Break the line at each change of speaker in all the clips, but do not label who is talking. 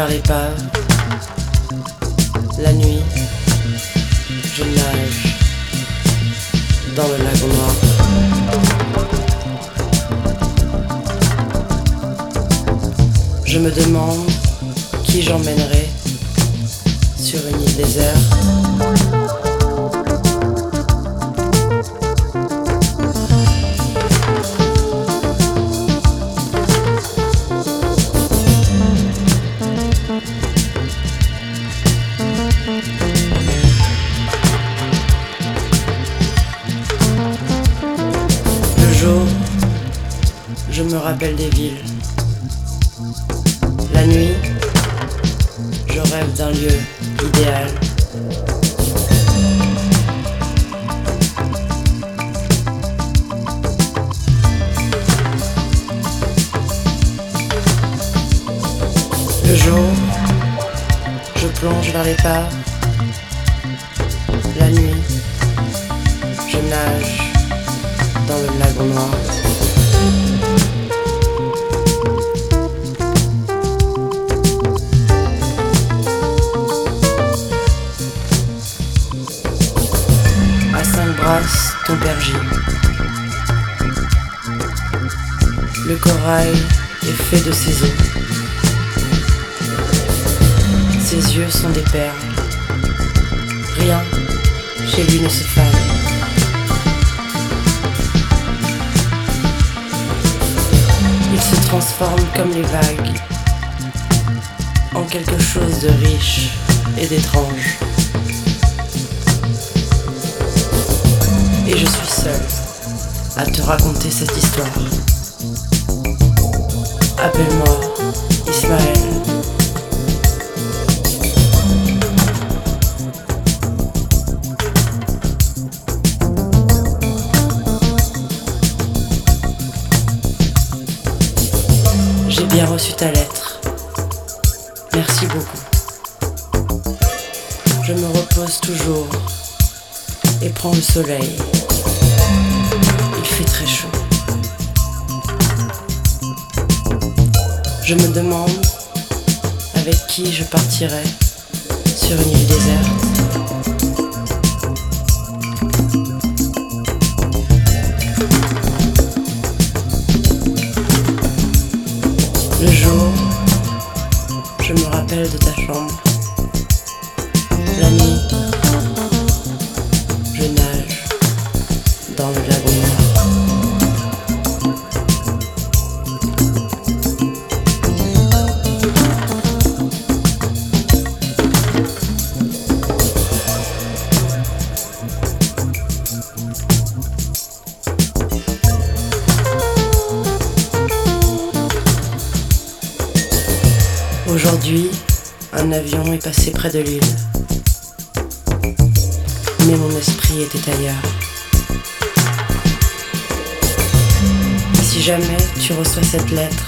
par pas.
Si jamais tu reçois cette lettre,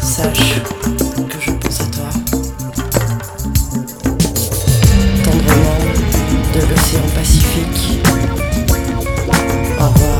sache que je pense à toi. Tendrement de l'océan Pacifique. Au revoir.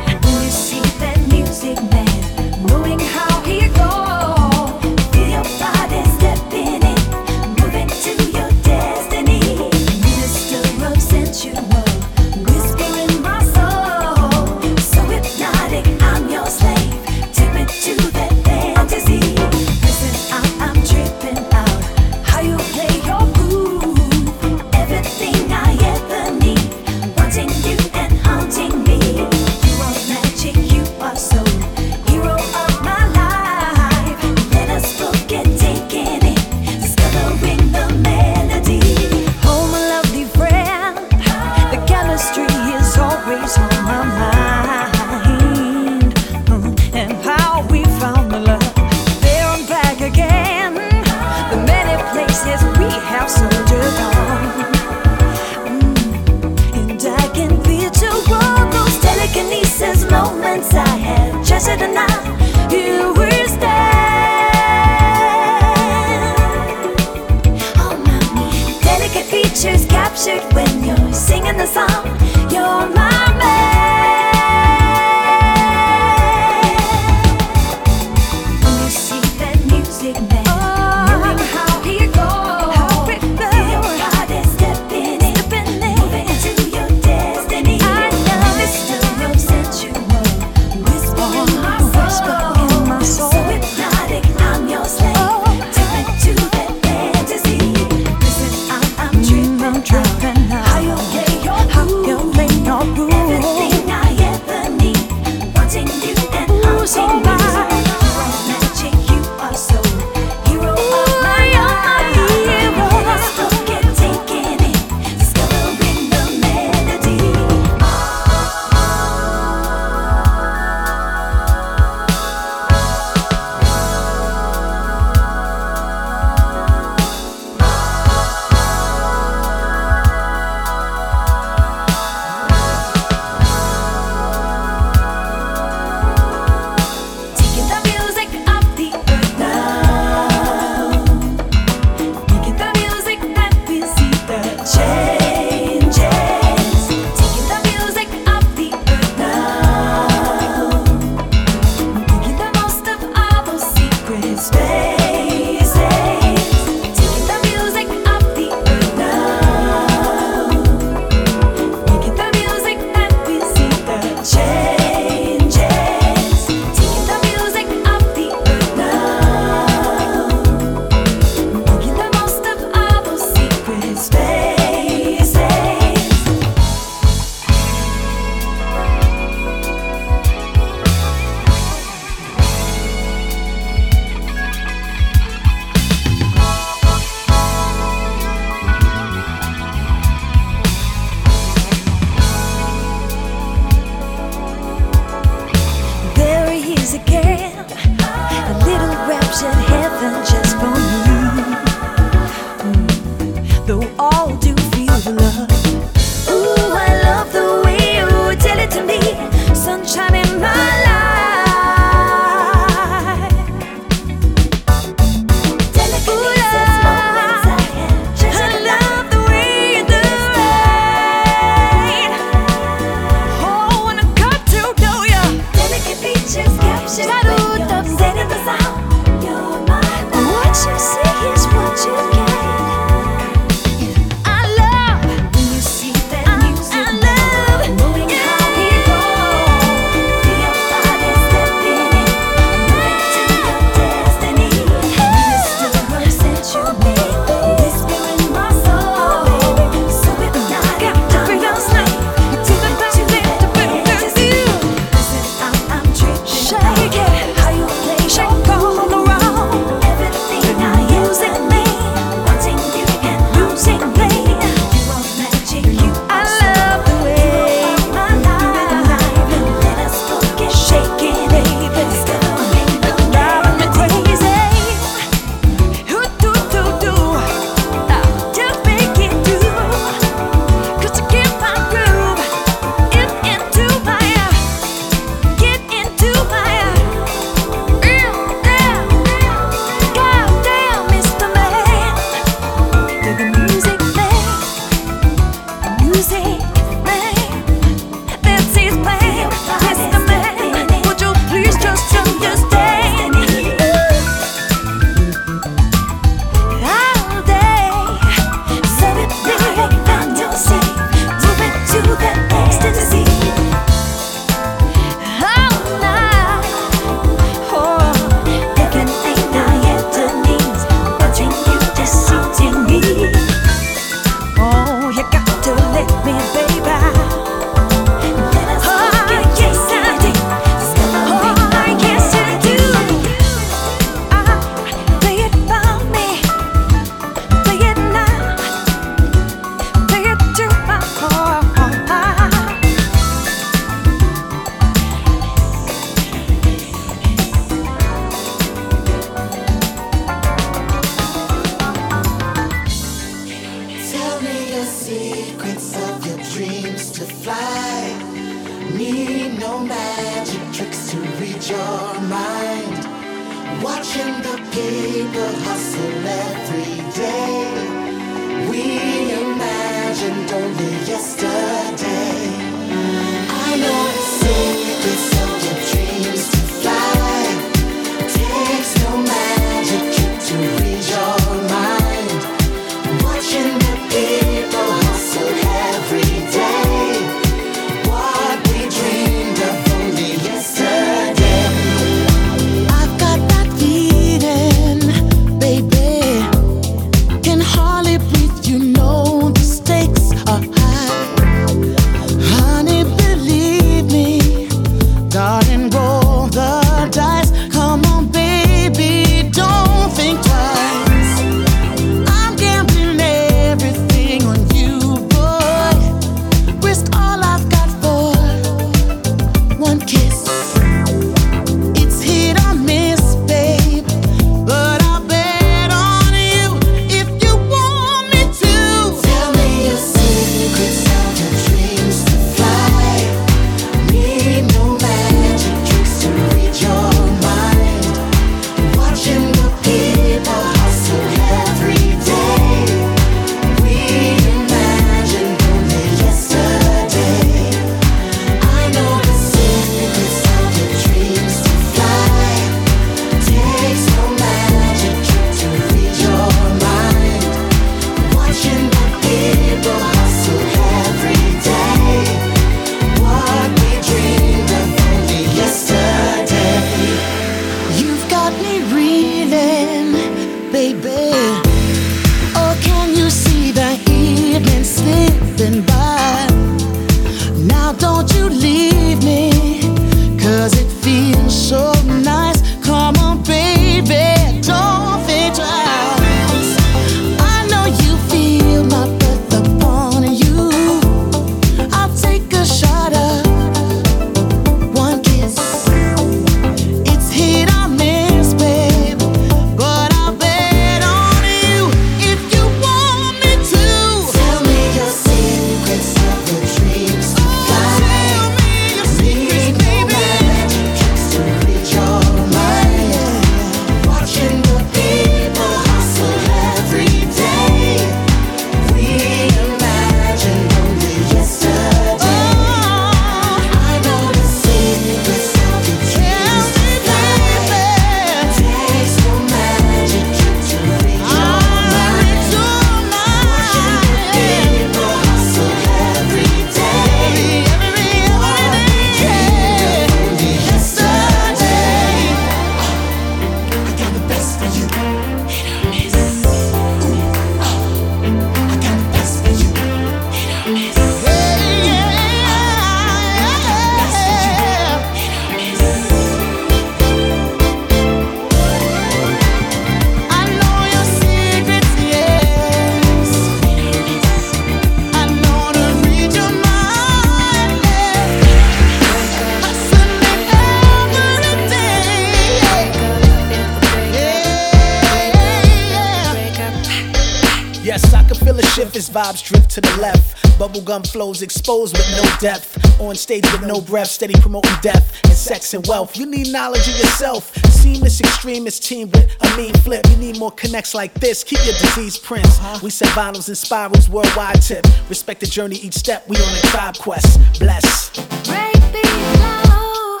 Bubblegum flows exposed with no depth. On stage with no breath, steady promoting death and sex and wealth. You need knowledge of yourself. Seamless extremist team with a mean flip. You need more connects like this. Keep your disease prints. Uh-huh. We set vinyls and spirals worldwide tip. Respect the journey each step. We on a tribe quest. Bless.
Break these low,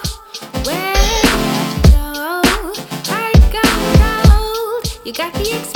where it go? Heart gone cold. You got the expertise.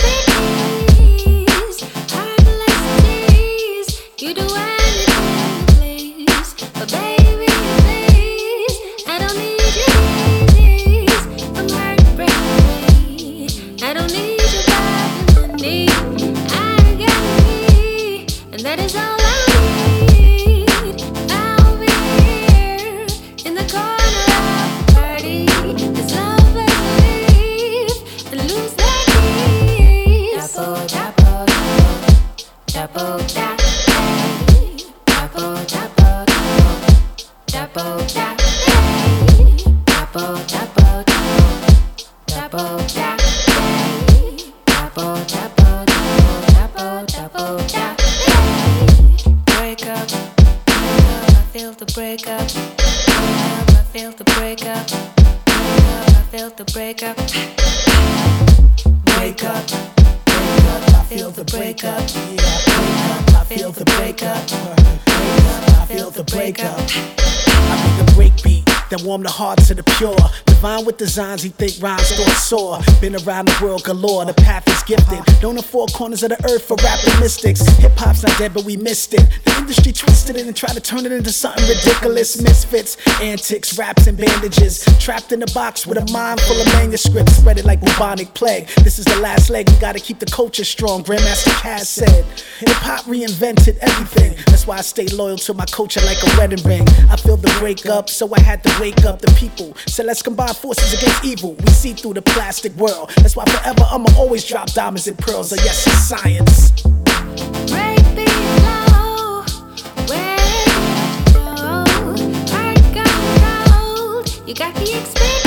Been around the world galore, the path is gifted. Known the four corners of the earth for rapping mystics. Hip hop's not dead, but we missed it. The industry twisted it and tried to turn it into something ridiculous. Misfits, antics, raps, and bandages. Trapped in a box with a mind full of manuscripts. Spread it like bubonic plague. This is the last leg, we gotta keep the culture strong. Grandmaster Caz said. Hip hop reinvented everything. That's why I stay loyal to my culture like a wedding ring. I feel the breakup, so I had to wake up the people. So let's combine forces against evil. We see through the plastic world. That's why forever I'ma always drop diamonds and pearls. Oh, yes, it's science.
You got the expertise.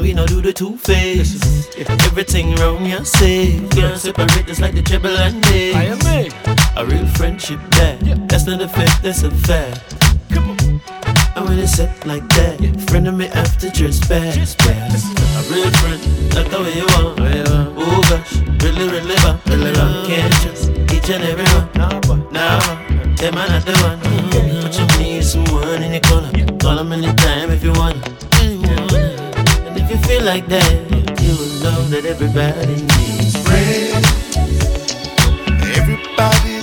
We
no do the two face. If everything wrong, you say. Can't separate us like the treble and bass. I am me. A real friendship that. That's not a fact, that's a fact. And when it's set like that, friend of me after just bad. Yeah. A real friend, like the way you want. Oh gosh, really, really bad, really bad. Can't trust each and every one. Now, them are not the one. But you need someone in your corner. Call them anytime if you wanna. And if you feel like that, you will know that everybody needs
friends. Everybody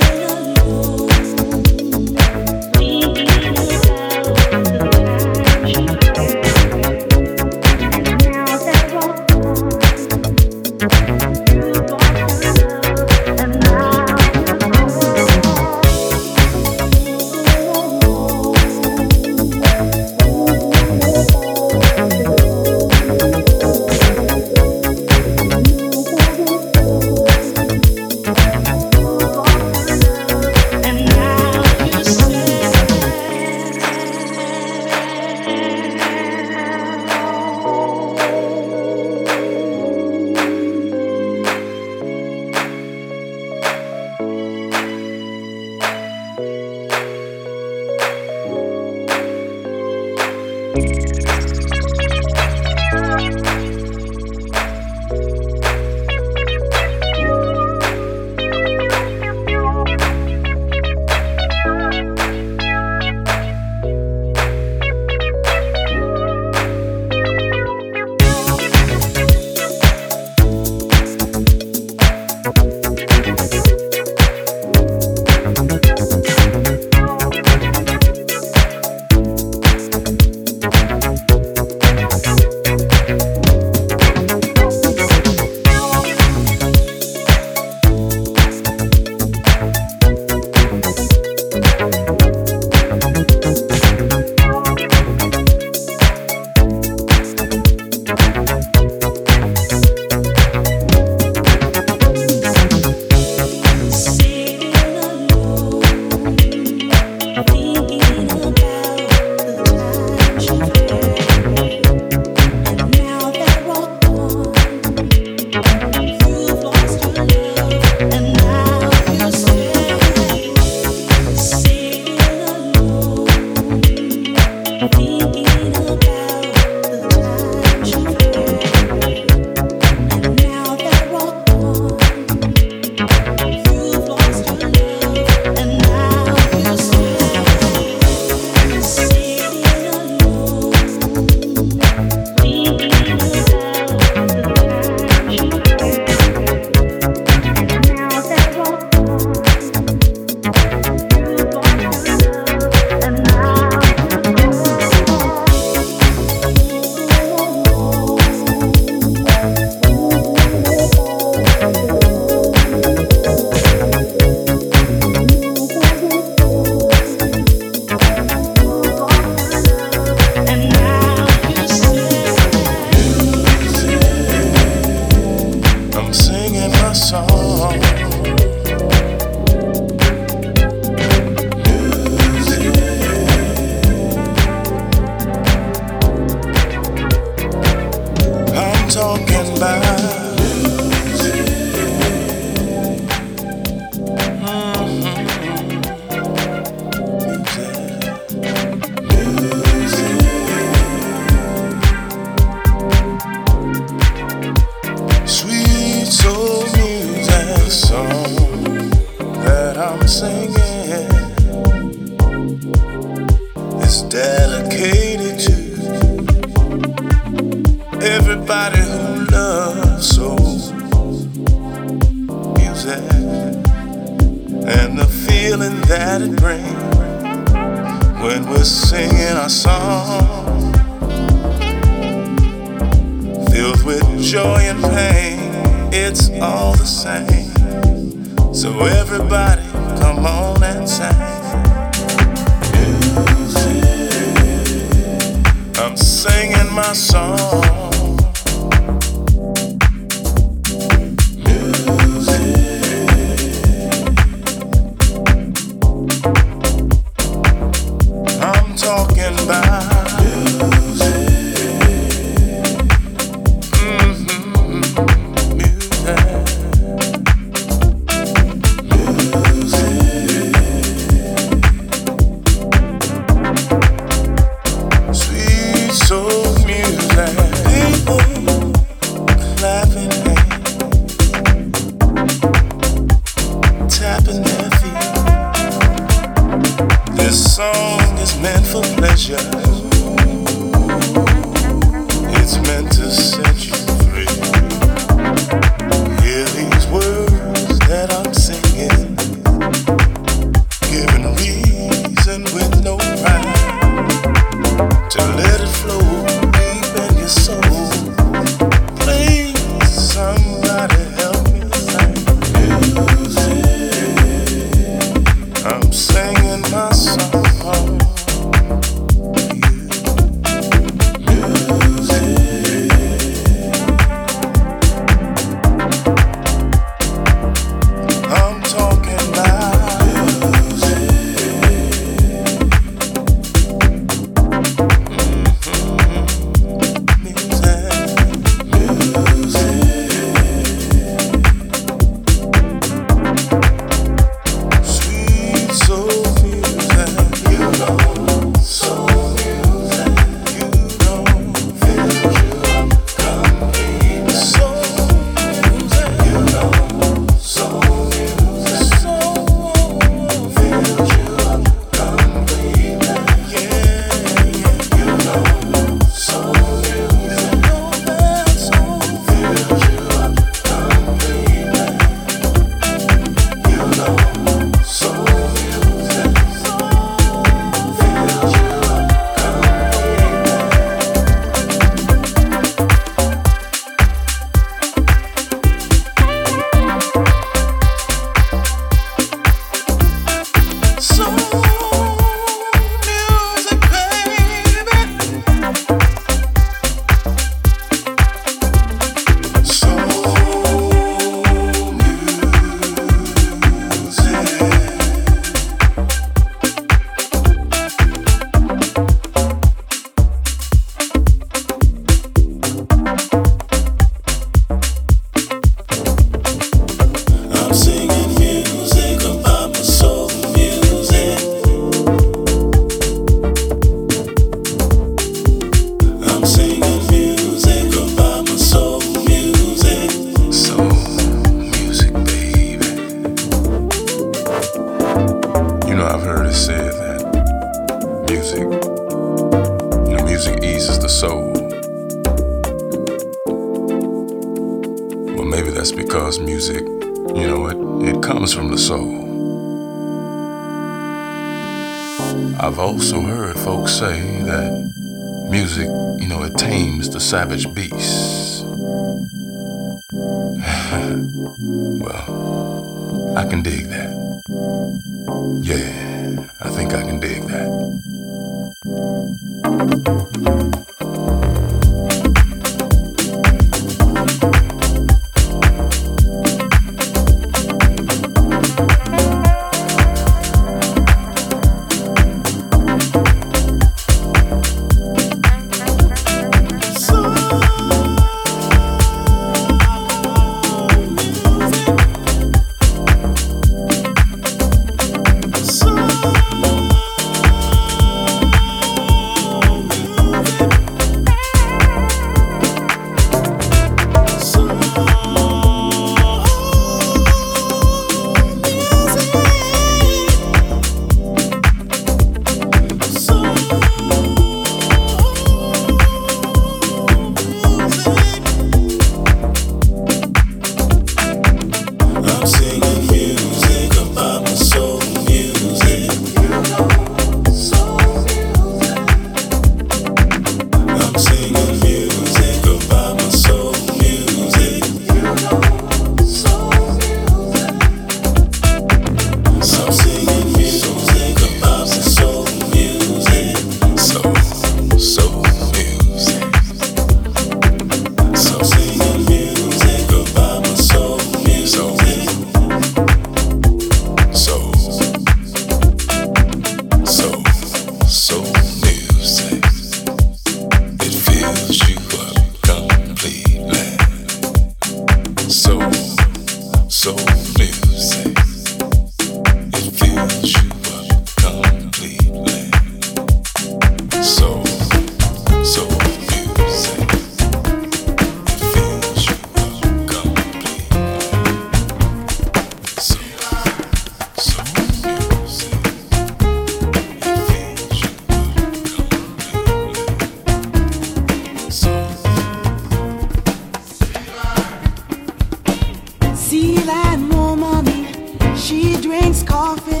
She drinks coffee,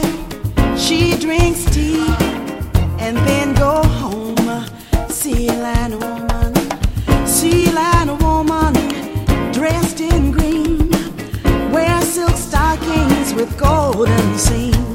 she drinks tea, and then go home. See-Line woman, See-Line woman, dressed in
green, wear silk stockings with golden seams.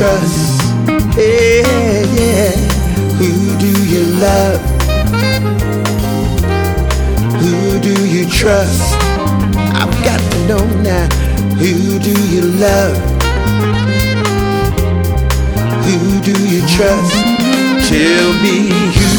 trust? Yeah, yeah. Who do you love? Who do you trust? I've got to know now. Who do you love? Who do you trust? Tell me who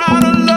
out
of
love.